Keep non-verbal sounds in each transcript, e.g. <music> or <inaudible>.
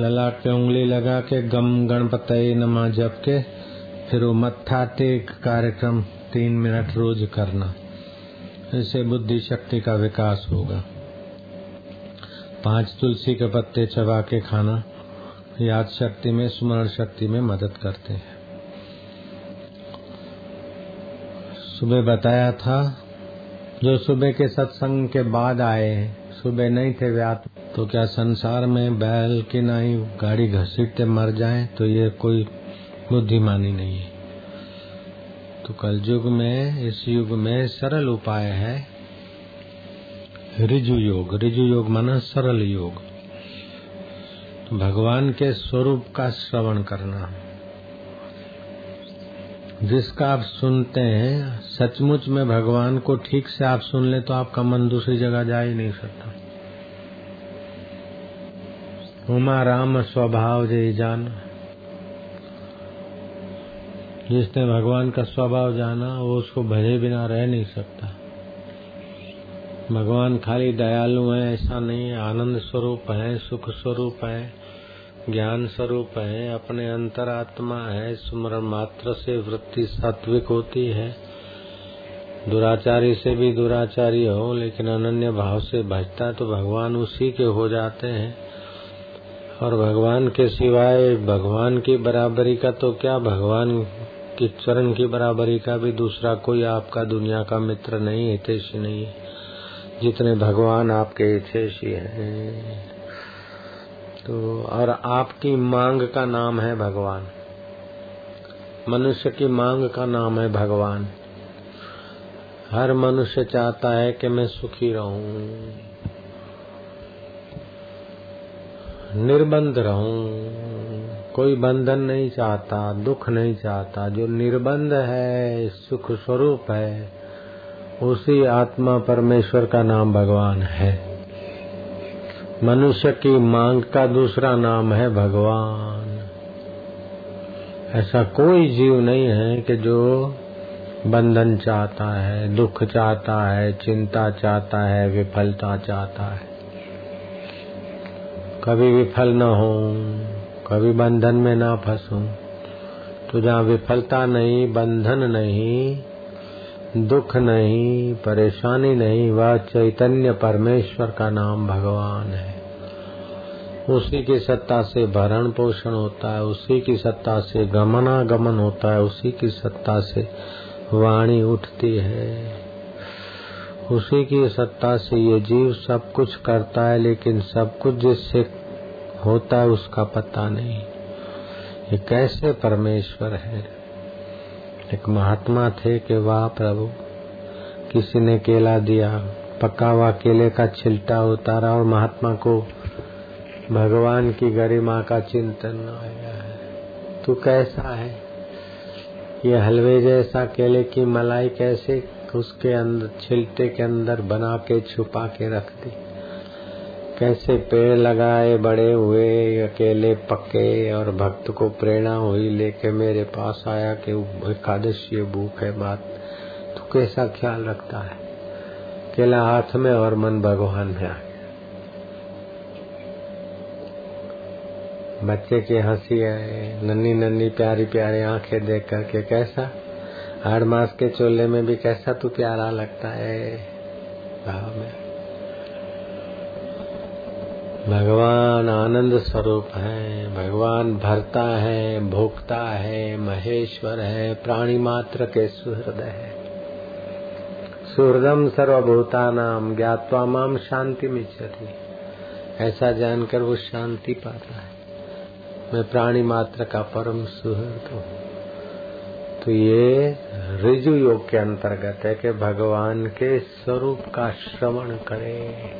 ललाट पे उंगली लगा के गम गणपत नमा जप के, फिर वो मत्था टेक कार्यक्रम तीन मिनट रोज करना। इससे बुद्धि शक्ति का विकास होगा। पाँच तुलसी के पत्ते चबा के खाना याद शक्ति में, स्मरण शक्ति में मदद करते हैं। सुबह बताया था, जो सुबह के सत्संग के बाद आए हैं, सुबह नहीं थे, व्यात तो क्या संसार में बैल की नाई गाड़ी घसीटते मर जाए तो ये कोई बुद्धिमानी नहीं है। तो कल युग में, इस युग में सरल उपाय है। रिजु योग रिजु योग माना सरल योग। तो भगवान के स्वरूप का श्रवण करना। जिसका आप सुनते हैं, सचमुच में भगवान को ठीक से आप सुन ले तो आपका मन दूसरी जगह जा ही नहीं सकता। उमा राम स्वभाव जय जान। जिसने भगवान का स्वभाव जाना, वो उसको भजे बिना रह नहीं सकता। भगवान खाली दयालु है, ऐसा नहीं, आनंद स्वरूप है, सुख स्वरूप है, ज्ञान स्वरूप है, अपने अंतरात्मा है सुमरण मात्र से वृत्ति सात्विक होती है। दुराचारी से भी दुराचारी हो, लेकिन अनन्य भाव से भजता तो भगवान उसी के हो जाते हैं। और भगवान के सिवाय भगवान की बराबरी का तो क्या, भगवान की चरण की बराबरी का भी दूसरा कोई आपका दुनिया का मित्र नहीं हितेशी नहीं है, जितने भगवान आपके हितेशी हैं। तो और आपकी मांग का नाम है भगवान। मनुष्य की मांग का नाम है भगवान। हर मनुष्य चाहता है कि मैं सुखी रहूँ। निर्बंध रहूँ। कोई बंधन नहीं चाहता, दुख नहीं चाहता। जो निर्बंध है, सुख स्वरूप है, उसी आत्मा परमेश्वर का नाम भगवान है। मनुष्य की मांग का दूसरा नाम है भगवान। ऐसा कोई जीव नहीं है कि जो बंधन चाहता है, दुख चाहता है, चिंता चाहता है, विफलता चाहता है। कभी विफल न हो कभी बंधन में ना फंसू तो जहाँ विफलता नहीं, बंधन नहीं, दुख नहीं, परेशानी नहीं, वह चैतन्य परमेश्वर का नाम भगवान है। उसी की सत्ता से भरण पोषण होता है, उसी की सत्ता से गमनागमन होता है, उसी की सत्ता से वाणी उठती है। उसी की सत्ता से ये जीव सब कुछ करता है, लेकिन सब कुछ जिससे होता है उसका पता नहीं। ये कैसे परमेश्वर है? एक महात्मा थे कि वाह प्रभु, किसी ने केला दिया पका हुआ केले का छिलटा उतारा और महात्मा को भगवान की गरिमा का चिंतन आया है। तू कैसा है? ये हलवे जैसा केले की मलाई कैसे उसके अंदर छिलटे के अंदर बना के, छुपा के रख दी। कैसे पेड़ लगाए, बड़े हुए, अकेले पके और भक्त को प्रेरणा हुई, लेके मेरे पास आया कि एकादशी भूख है बात। तू कैसा ख्याल रखता है? केला हाथ में और मन भगवान में आ गया। बच्चे की हँसी है नन्नी नन्नी प्यारी प्यारी आँखें देख करके, कैसा? हाड़ मास के चोले में भी कैसा तू प्यारा लगता है? भाव में। भगवान आनंद स्वरूप है, भगवान भरता है, भोगता है, महेश्वर है, प्राणी मात्र के सुहृद है। सुहृदम सर्वभूता नाम ज्ञातवा माम शांति मिच्छति। ऐसा जानकर वो शांति पाता है। मैं प्राणी मात्र का परम सुहृद हूँ। तो ये रिजु योग के अंतर्गत है कि भगवान के स्वरूप का श्रवण करें।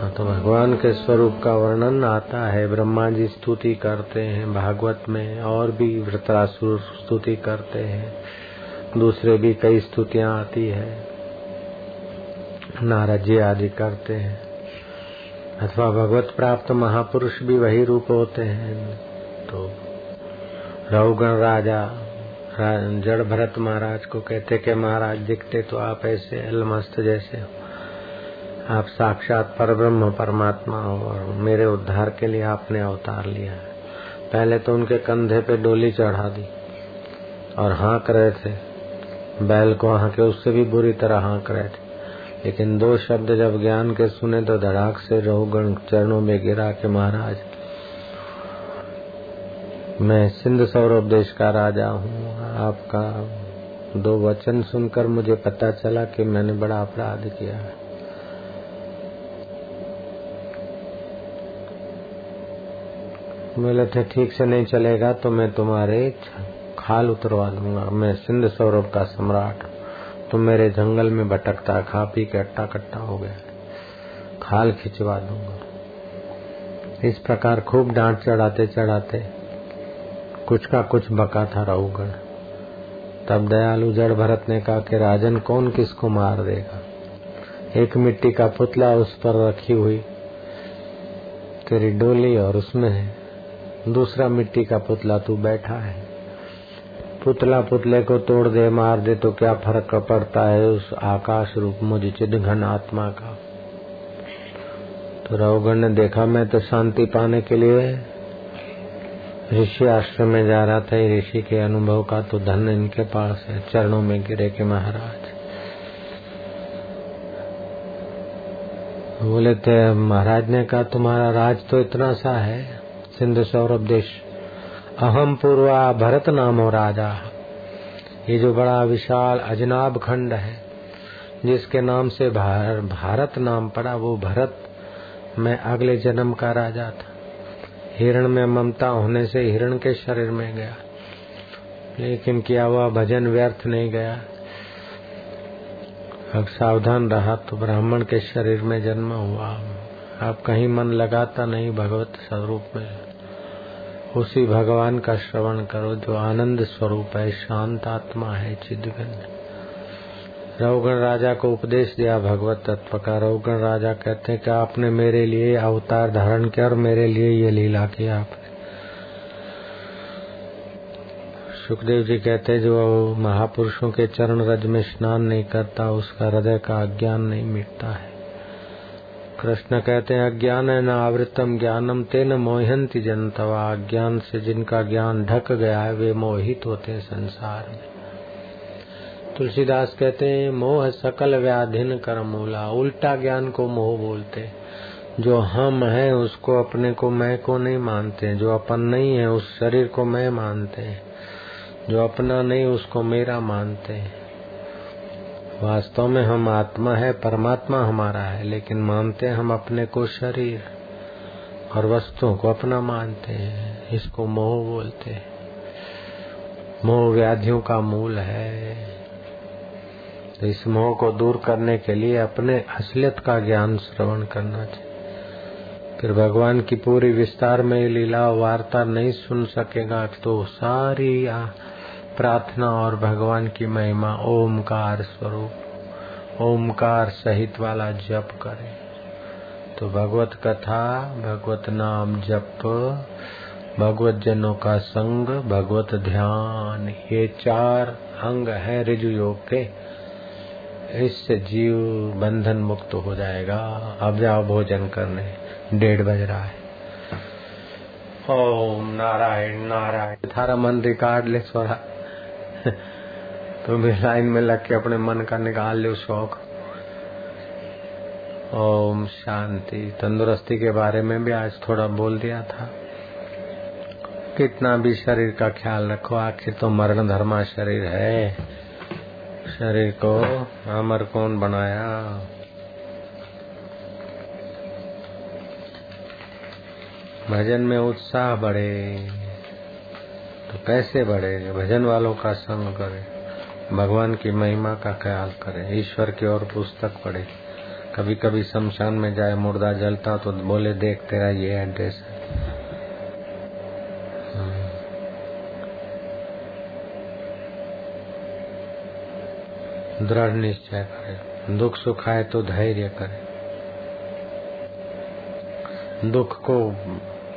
हाँ तो भगवान के स्वरूप का वर्णन आता है। ब्रह्मा जी स्तुति करते हैं, भागवत में और भी वृतरासुर स्तुति करते हैं। दूसरे भी कई स्तुतियाँ आती है। नारद जी आदि करते हैं। अथवा भगवत प्राप्त महापुरुष भी वही रूप होते हैं। तो रघुगण राजा जड़ भरत महाराज को कहते कि महाराज, दिखते तो आप ऐसे अलमस्त जैसे हो। आप साक्षात पर ब्रह्म परमात्मा हो और मेरे उद्धार के लिए आपने अवतार लिया है। पहले तो उनके कंधे पे डोली चढ़ा दी और हाँक रहे थे। बैल को हाँके, उससे भी बुरी तरह हाँक रहे थे। लेकिन दो शब्द जब ज्ञान के सुने तो धड़ाक से रहुगण चरणों में गिरा के महाराज मैं सिंध सौरभ देश का राजा हूँ। आपका दो वचन सुनकर मुझे पता चला कि मैंने बड़ा अपराध किया है। बोले थे, ठीक से नहीं चलेगा तो मैं तुम्हारे खाल उतरवा दूँगा। मैं सिंध सौरभ का सम्राट तुम मेरे जंगल में भटकता, खा पी के अट्टा कट्टा हो गया। खाल खिंचवा दूँगा। इस प्रकार खूब डांट चढ़ाते चढ़ाते कुछ का कुछ बका था रहुगढ़ तब दयालु जड़ भरत ने कहा कि राजन कौन किसको मार देगा? एक मिट्टी का पुतला उस पर रखी हुई तेरी डोली और उसमें है। दूसरा मिट्टी का पुतला तू बैठा है। पुतला पुतले को तोड़ दे, मार दे तो क्या फ़र्क पड़ता है उस आकाश रूप मुझे चिद घन आत्मा का? तो रवगण ने देखा, मैं तो शांति पाने के लिए ऋषि आश्रम में जा रहा था ऋषि के अनुभव का तो धन इनके पास है चरणों में गिरे के महाराज। बोले थे महाराज ने कहा तुम्हारा राज तो इतना सा है सिंधु सौरभ देश अहम पूर्वा भरत नाम राजा। ये जो बड़ा विशाल अजनाब खंड है जिसके नाम से भार, भारत नाम पड़ा वो भरत मैं अगले जन्म का राजा था। हिरण में ममता होने से हिरण के शरीर में गया। लेकिन किया हुआ भजन व्यर्थ नहीं गया? अब सावधान रहा तो ब्राह्मण के शरीर में जन्म हुआ। आप कहीं मन लगाता नहीं भगवत स्वरूप में। उसी भगवान का श्रवण करो जो आनंद स्वरूप है, शांत आत्मा है चिदगंध रवगण राजा को उपदेश दिया, भगवत तत्व का रवगण राजा कहते हैं कि आपने मेरे लिए अवतार धारण किया और मेरे लिए ये लीला किया आपने सुखदेव जी कहते हैं, जो महापुरुषों के चरण रज में स्नान नहीं करता, उसका हृदय का अज्ञान नहीं मिटता है। कृष्ण कहते हैं, अज्ञान है न आवृतम ज्ञानम तेन मोहंती जनतवा। अज्ञान से जिनका ज्ञान ढक गया है, वे मोहित होते हैं संसार में। तुलसीदास कहते हैं, मोह सकल व्याधिन कर मूला उल्टा ज्ञान को मोह बोलते जो हम है, उसको अपने को मैं को नहीं मानते जो अपन नहीं है, उस शरीर को मैं मानते हैं। जो अपना नहीं, उसको मेरा मानते हैं। वास्तव में हम आत्मा है, परमात्मा हमारा है, लेकिन मानते हम अपने को शरीर और वस्तुओं को अपना मानते हैं। इसको मोह बोलते हैं। मोह व्याधियों का मूल है। तो इस मोह को दूर करने के लिए अपने असलियत का ज्ञान श्रवण करना चाहिए। फिर भगवान की पूरी विस्तार में लीला वार्ता नहीं सुन सकेगा तो सारी प्रार्थना और भगवान की महिमा ओमकार स्वरूप, ओमकार सहित वाला जप करे। तो भगवत कथा, भगवत नाम जप, भगवत जनों का संग, भगवत ध्यान, ये चार अंग है ऋजु योग के। इससे जीव बंधन मुक्त हो जाएगा। अब जाओ भोजन करने। डेढ़ बज रहा है। ओम नारायण नारायण। थारा मन रिकॉर्ड ले सोरा। <laughs> तुम भी लाइन में लग के अपने मन का निकाल लो शौक। ओम शांति। तंदुरुस्ती के बारे में भी आज थोड़ा बोल दिया था। कितना भी शरीर का ख्याल रखो, आखिर तो मरण धर्मा शरीर है। शरीर को अमर कौन बनाया? भजन में उत्साह बढ़े तो कैसे बढ़े? भजन वालों का संग करे, भगवान की महिमा का ख्याल करे, ईश्वर की ओर पुस्तक पढ़े। कभी कभी शमशान में जाए मुर्दा जलता तो बोले, देख, तेरा ये एड्रेस है। दृढ़ निश्चय करे। दुख सुख आए तो धैर्य करे। दुख को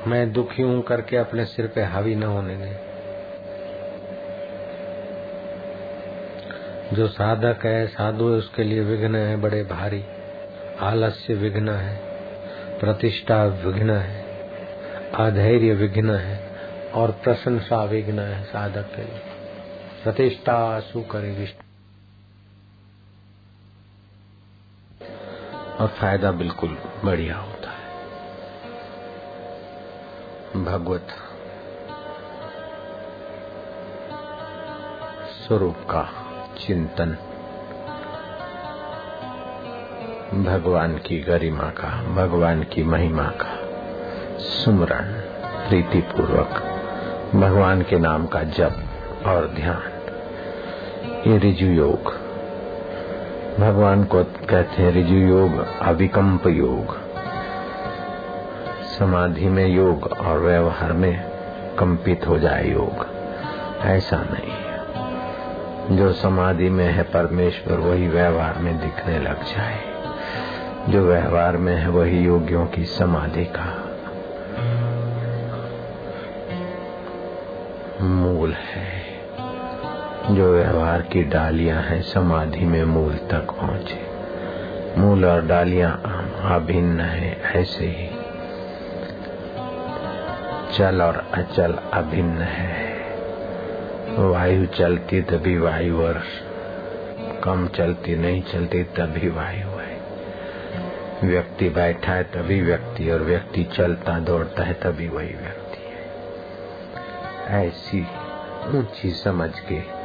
मैं दुखी हूँ करके अपने सिर पे हावी न होने दे। जो साधक है, साधु है, उसके लिए विघ्न है, बड़े भारी। आलस्य विघ्न है। प्रतिष्ठा विघ्न है। अधैर्य विघ्न है। और प्रशंसा विघ्न है साधक के लिए। प्रतिष्ठा शू करे, विष्णु। और फ़ायदा बिल्कुल बढ़िया होता है। भगवत स्वरूप का चिंतन, भगवान की गरिमा का, भगवान की महिमा का सुमरण प्रीति पूर्वक भगवान के नाम का जप और ध्यान, ये रिजु योग भगवान को कहते हैं, रिजु योग अविकम्प योग। समाधि में योग और व्यवहार में कंपित हो जाए योग। ऐसा नहीं जो समाधि में है, परमेश्वर वही व्यवहार में दिखने लग जाए। जो व्यवहार में है, वही योगियों की समाधि का मूल है। जो व्यवहार की डालियाँ हैं, समाधि में मूल तक पहुँचे। मूल और डालियाँ अभिन्न है, ऐसे ही। चल और अचल अभिन्न है। वायु चलती तभी वायु, और कम चलती नहीं चलती तभी वायु है। व्यक्ति बैठा है तभी व्यक्ति, और व्यक्ति चलता दौड़ता है तभी वही व्यक्ति है। ऐसी ऊँची समझ के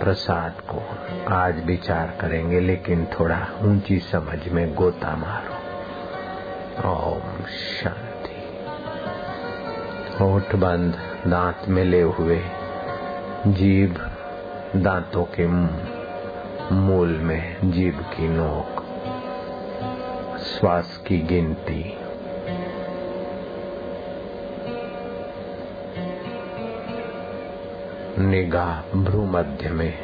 प्रसाद को आज विचार करेंगे, लेकिन थोड़ा ऊँची समझ में गोता मारो। ओम शांति। होठ बंद दांत मिले हुए, जीभ दांतों के मूल में जीभ की नोक। श्वास की गिनती निगाह भ्रू मध्य में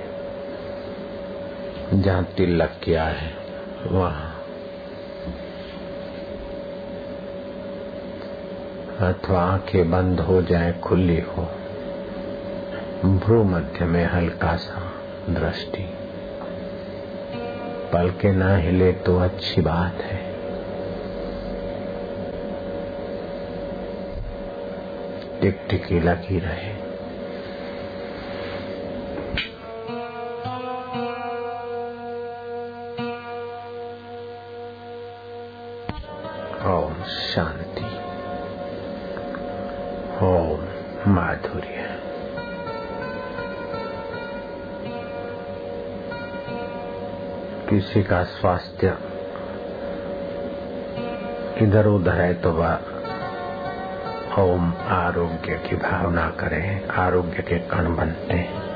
जहाँ तिलक किया है, वहाँ। अथवा आँखें बंद हो जाए, खुली हो। भ्रू मध्य में हल्का सा दृष्टि। पल के ना हिले तो अच्छी बात है। टिकटिकी लगी रहे। किसी का स्वास्थ्य इधर उधर है तो वह ओम आरोग्य की भावना करें, आरोग्य के कण बनते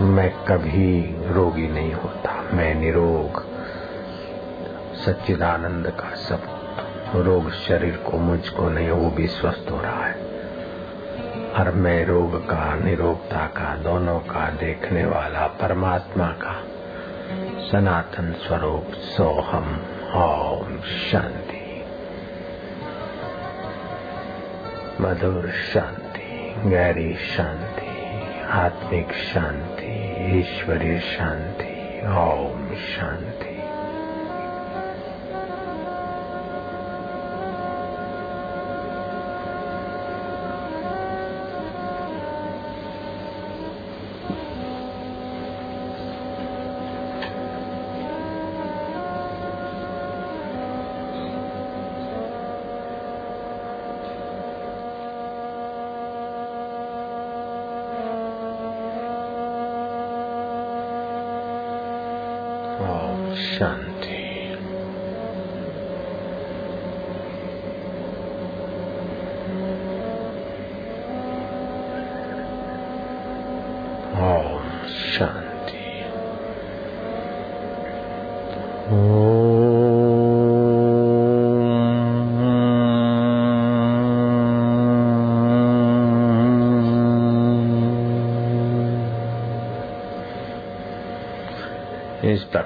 मैं कभी रोगी नहीं होता, मैं निरोग। सच्चिदानंद का सब रोग शरीर को, मुझको नहीं, वो भी स्वस्थ हो रहा है। और मैं रोग का, निरोगता का, दोनों का, देखने वाला, परमात्मा का सनातन स्वरूप सोहम ओम शांति। मधुर शांति, गहरी शांति, आत्मिक शांति, ईश्वरीय शांति, ओम शांति।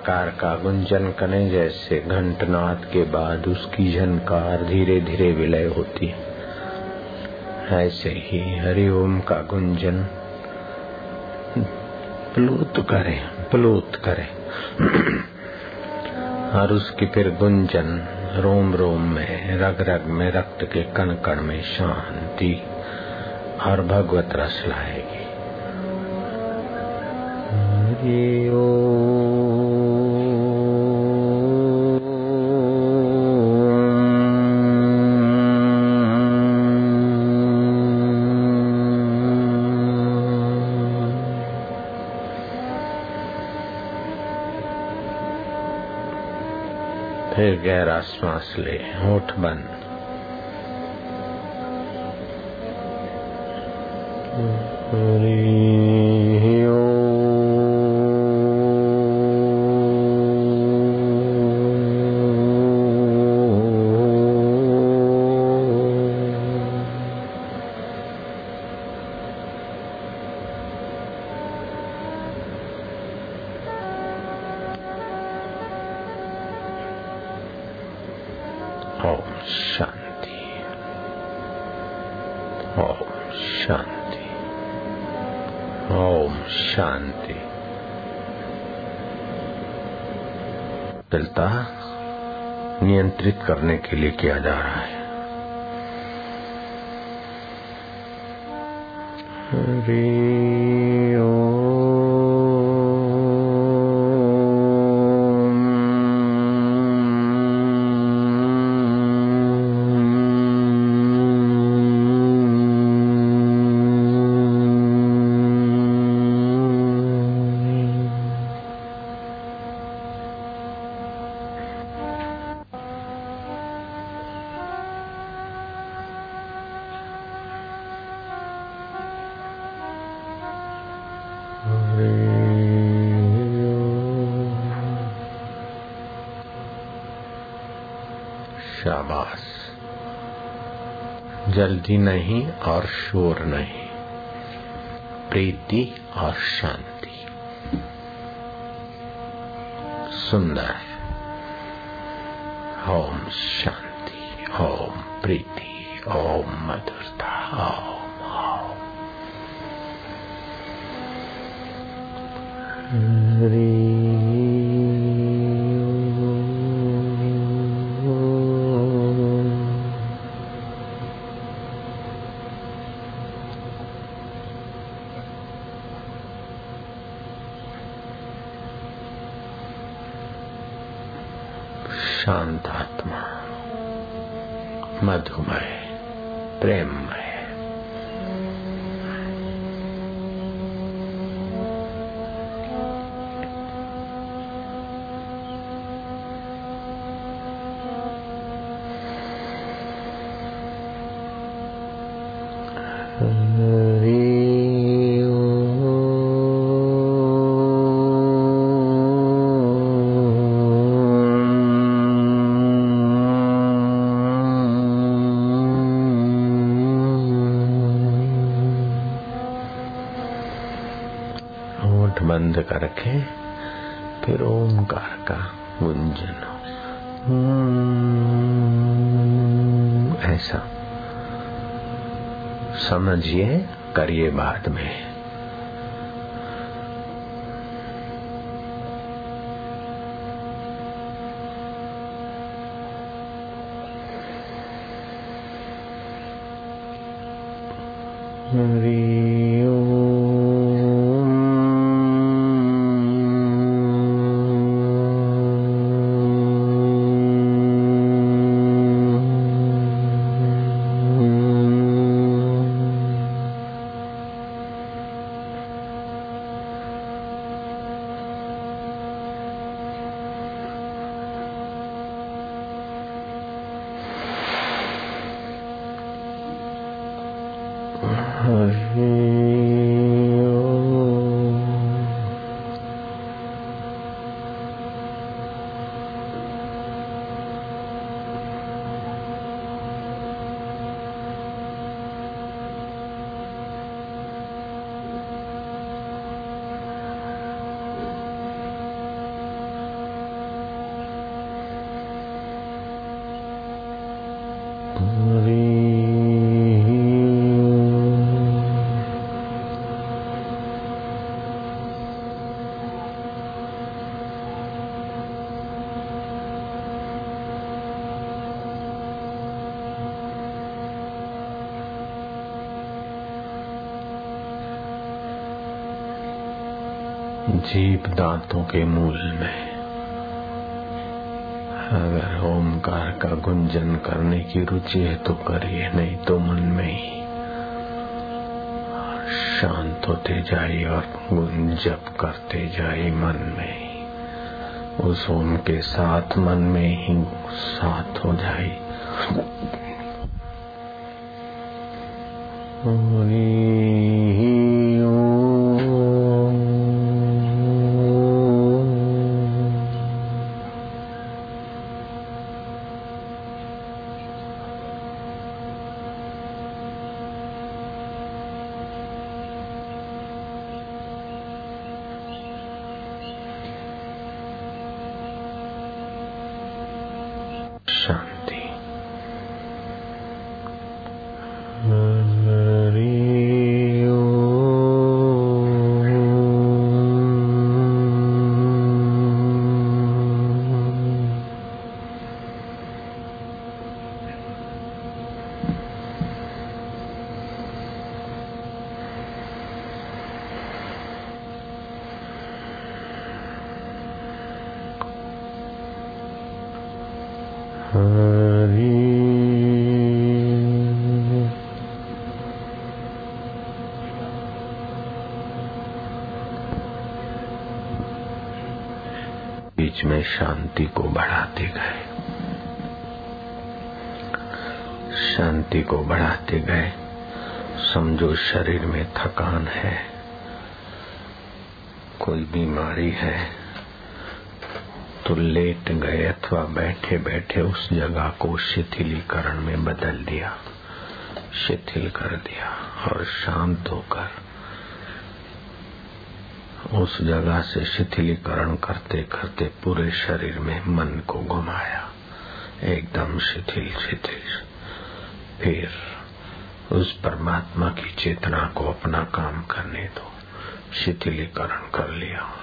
प्रकार का गुंजन करें जैसे घंटनाद के बाद उसकी झनकार धीरे धीरे विलय होती। ऐसे ही हरिओम का गुंजन। प्लुत करें प्लुत करें। और उसकी फिर गुंजन रोम रोम में रग रग में, रक्त के कण कण में शांति और भगवत रस लाएगी। ओ गहरा श्वास ले होठ बंद। चलता नियंत्रित करने के लिए किया जा रहा है। जल्दी नहीं और शोर नहीं, प्रीति और शांति। सुंदर ओम शांति, ओम प्रीति, ओम मधुरता, ओम ओम। शांत होठ का रखे फिर ओमकार का गुंजन ऐसा। समझिए करिए बाद में। 可惜 जीप दांतों के मूल में। अगर ओमकार का गुंजन करने की रुचि है तो करिए, नहीं तो मन में ही। शांत होते जाइए और गुंजप करते जाइए मन में। ही उस ओम के साथ मन में ही साथ हो जाए बीच में शांति को बढ़ाते गए। शांति को बढ़ाते गए। समझो शरीर में थकान है, कोई बीमारी है तो लेट गए अथवा बैठे बैठे उस जगह को शिथिलीकरण में बदल दिया, शिथिल कर दिया और शांत होकर उस जगह से शिथिलीकरण करते करते पूरे शरीर में मन को घुमाया। एकदम शिथिल शिथिल। फिर उस परमात्मा की चेतना को अपना काम करने दो। शिथिलीकरण कर लिया।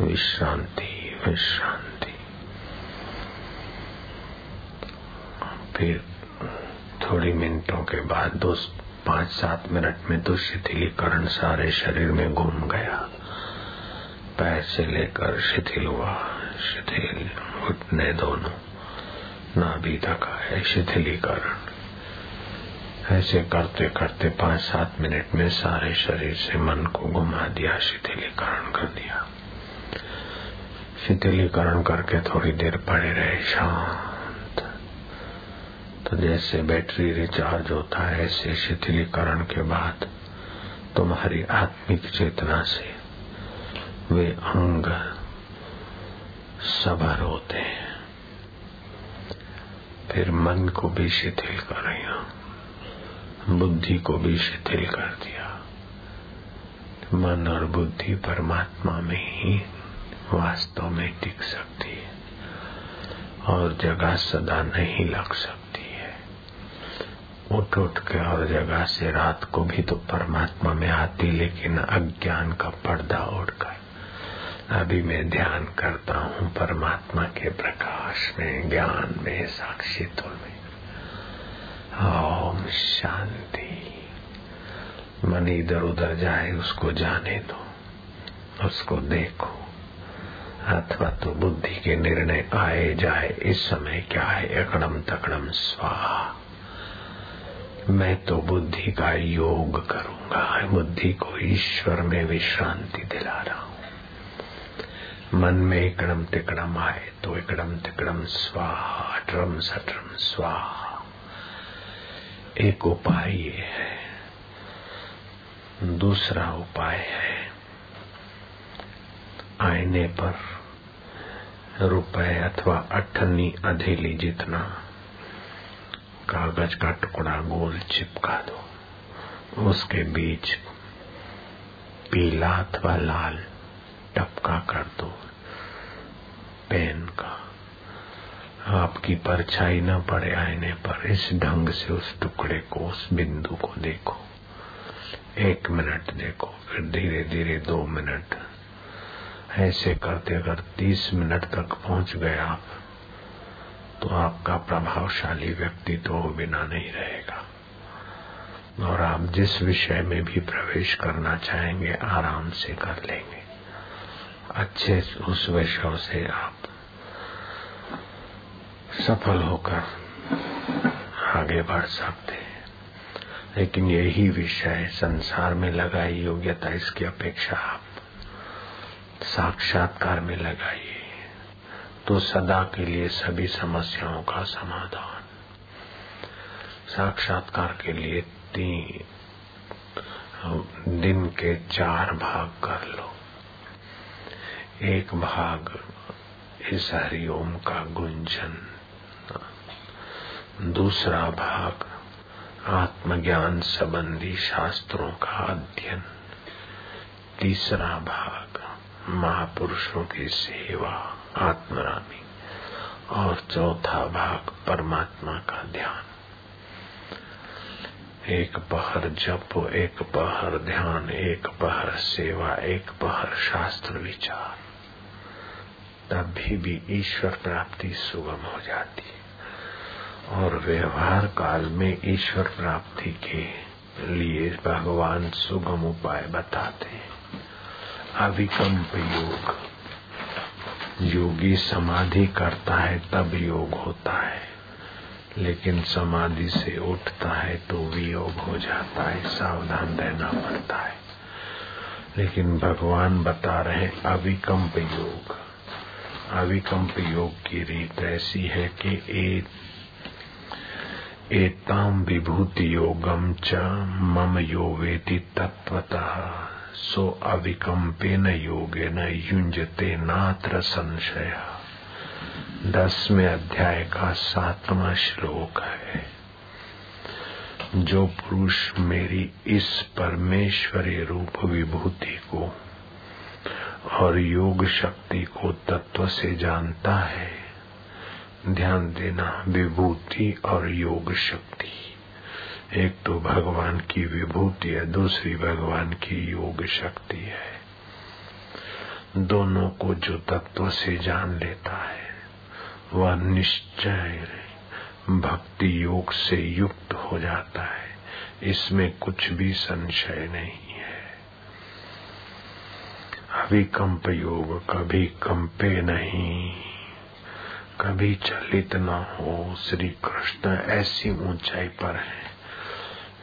विश्रांति विश्रांति। फिर थोड़ी मिनटों के बाद दो, पाँच, सात मिनट में तो शिथिलीकरण सारे शरीर में घूम गया। पैर से लेकर शिथिल हुआ। शिथिल उठने दोनों। नाभि तक आए शिथिलीकरण। ऐसे करते करते पाँच सात मिनट में सारे शरीर से मन को घुमा दिया, शिथिलीकरण कर दिया। शिथिलीकरण करके थोड़ी देर पड़े रहे, शांत। तो जैसे बैटरी रिचार्ज होता है, ऐसे शिथिलीकरण के बाद तुम्हारी आत्मिक चेतना से वे अंग सबर होते हैं। फिर मन को भी शिथिल कर रही बुद्धि को भी शिथिल कर दिया। मन और बुद्धि परमात्मा में ही वास्तव में टिक सकती है। और जगह सदा नहीं लग सकती है। उठ उठ के और जगह से रात को भी तो परमात्मा में आती, लेकिन अज्ञान का पर्दा उड़कर। अभी मैं ध्यान करता हूँ परमात्मा के प्रकाश में, ज्ञान में, साक्षित्व में। ओम शांति। मन इधर उधर जाए, उसको जाने दो, उसको देखो। अथवा तो बुद्धि के निर्णय आए जाए, इस समय क्या है? अकड़म तकड़म स्वाहा। मैं तो बुद्धि का योग करूँगा, बुद्धि को ईश्वर में विश्रांति दिला रहा हूँ। मन में एकड़म तिकड़म आए तो एकड़म तिकड़म स्वाहा, अटरम सटरम स्वाहा। एक उपाय ये है, दूसरा उपाय है, आईने पर रुपए अथवा अठन्नी अधेली जितना कागज़ का टुकड़ा गोल चिपका दो, उसके बीच पीला अथवा लाल टपका कर दो, पेन का। आपकी परछाई न पड़े आईने पर, इस ढंग से उस टुकड़े को, उस बिंदु को देखो। एक मिनट देखो, फिर धीरे धीरे दो मिनट। ऐसे करते अगर तीस मिनट तक पहुँच गए आप तो आपका प्रभावशाली व्यक्तित्व तो बिना नहीं रहेगा। और आप जिस विषय में भी प्रवेश करना चाहेंगे, आराम से कर लेंगे। अच्छे उस वैष्णव से आप सफल होकर आगे बढ़ सकते लेकिन यही विषय संसार में लगाई योग्यता, इसकी अपेक्षा आप साक्षात्कार में लगाइए। तो सदा के लिए सभी समस्याओं का समाधान। साक्षात्कार के लिए तीन, दिन के चार भाग कर लो। एक भाग, इस हरिओम का गुंजन। दूसरा भाग, आत्मज्ञान संबंधी शास्त्रों का अध्ययन। तीसरा भाग, महापुरुषों की सेवा, आत्मरामी। और चौथा भाग, परमात्मा का ध्यान। एक पहर जप, एक पहर ध्यान, एक पहर सेवा, एक पहर शास्त्र विचार। तभी भी ईश्वर प्राप्ति सुगम हो जाती। है और व्यवहार काल में ईश्वर प्राप्ति के लिए भगवान सुगम उपाय बताते हैं। अविकम्प योग। योगी समाधि करता है, तब योग होता है। लेकिन समाधि से उठता है तो वियोग हो जाता है, सावधान रहना पड़ता है। लेकिन भगवान बता रहे अविकम्प योग। अविकम्प योग की रीत ऐसी है कि एक एताम विभूति योगम च मम यो वेति तत्वतः सो अविकम्पेन योगेन युंजते नात्र संशय। दसवें अध्याय का सातवां श्लोक है। जो पुरुष मेरी इस परमेश्वरी रूप विभूति को और योग शक्ति को तत्व से जानता है। ध्यान देना विभूति और योग शक्ति। एक तो भगवान की विभूति है, दूसरी भगवान की योग शक्ति है। दोनों को जो तत्व से जान लेता है, वह निश्चय भक्ति योग से युक्त हो जाता है। इसमें कुछ भी संशय नहीं। अभिकंप योग, कभी कंपे नहीं। कभी चलित न हो, श्री कृष्ण ऐसी ऊंचाई पर है।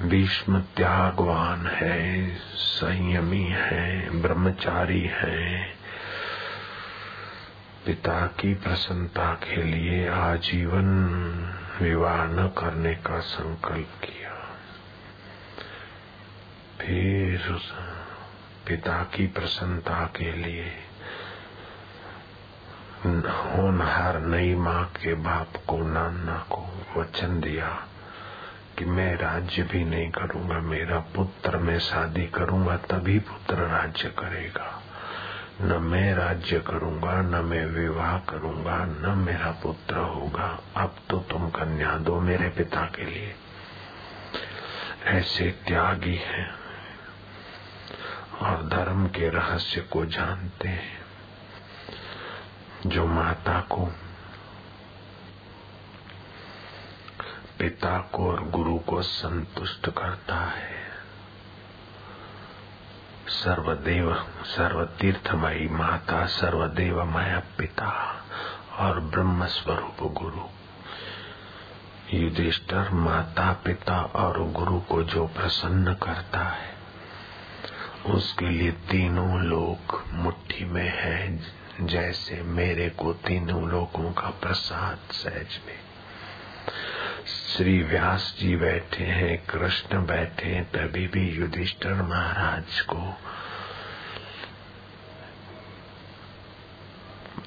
भीष्म त्यागवान है, संयमी है, ब्रह्मचारी है। पिता की प्रसन्नता के लिए आजीवन विवाह न करने का संकल्प किया। फिर पिता की प्रसन्नता के लिए। होनहार नई माँ के बाप को, नाना को वचन दिया कि मैं राज्य भी नहीं करूँगा, मेरा पुत्र मैं शादी करूँगा, तभी पुत्र राज्य करेगा। न मैं राज्य करूँगा, न मैं विवाह करूँगा, न मेरा पुत्र होगा। अब तो तुम कन्या दो मेरे पिता के लिए। ऐसे त्यागी हैं। धर्म के रहस्य को जानते हैं। जो माता को, पिता को और गुरु को संतुष्ट करता है। सर्वदेव, सर्वतीर्थमयी माता, सर्वदेव माया पिता और ब्रह्म स्वरूप गुरु। युधिष्ठर माता, पिता और गुरु को जो प्रसन्न करता है उसके लिए तीनों लोग मुट्ठी में है, जैसे मेरे को तीनों लोगों का प्रसाद सहज में। श्री व्यास जी बैठे हैं, कृष्ण बैठे हैं, तभी भी युधिष्ठर महाराज को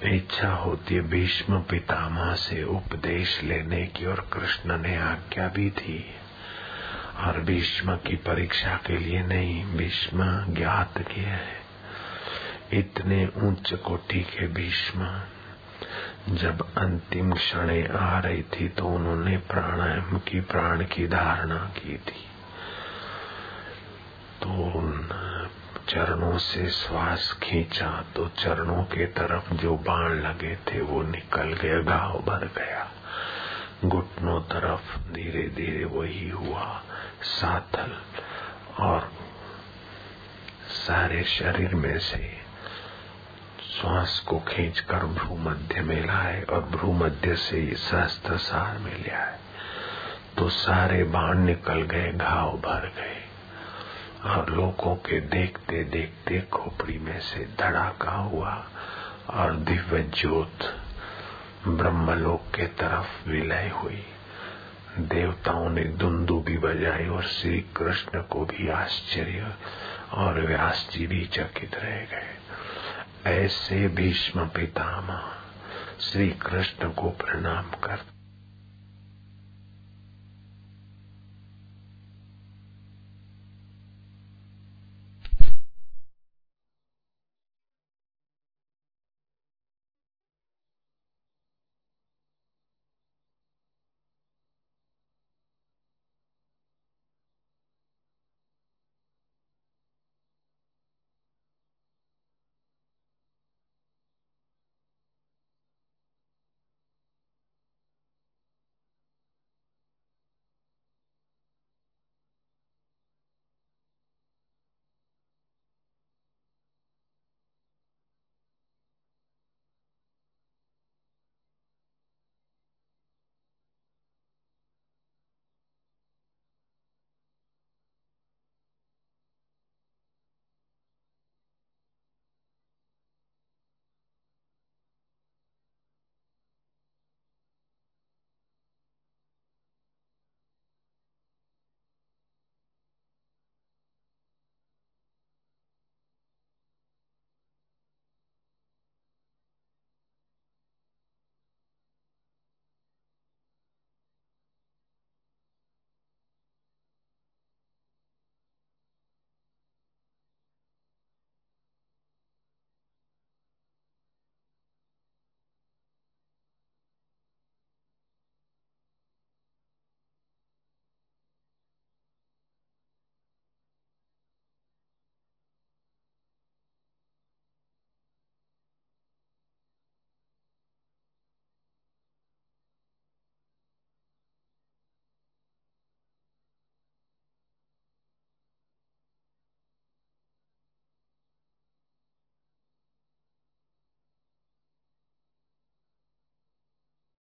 इच्छा होती है भीष्म पितामह से उपदेश लेने की, और कृष्ण ने आज्ञा भी थी और भीष्म की परीक्षा के लिए नहीं, भीष्म ज्ञात किया है। इतने उच्च कोटि के भीष्म, जब अंतिम क्षण आ रही थी तो उन्होंने प्राणायाम की, प्राण की धारणा की थी। तो चरणों से श्वास खींचा तो चरणों के तरफ़ जो बाण लगे थे वो निकल गए, घाव भर गया। घुटनों तरफ़ धीरे धीरे वही हुआ। साथल और सारे शरीर में से श्वास को खींचकर भ्रू मध्य में लाए और भ्रू मध्य से सहस्त्र सार में लिया है। तो सारे बाण निकल गए, घाव भर गए और लोगों के देखते देखते खोपड़ी में से धड़ाका हुआ और दिव्य ज्योत ब्रह्मलोक के तरफ़ विलय हुई। देवताओं ने दुंदु भी बजाई और श्री कृष्ण को भी आश्चर्य और व्यास जी भी चकित रह गए। ऐसे भीष्म पितामह श्री कृष्ण को प्रणाम करते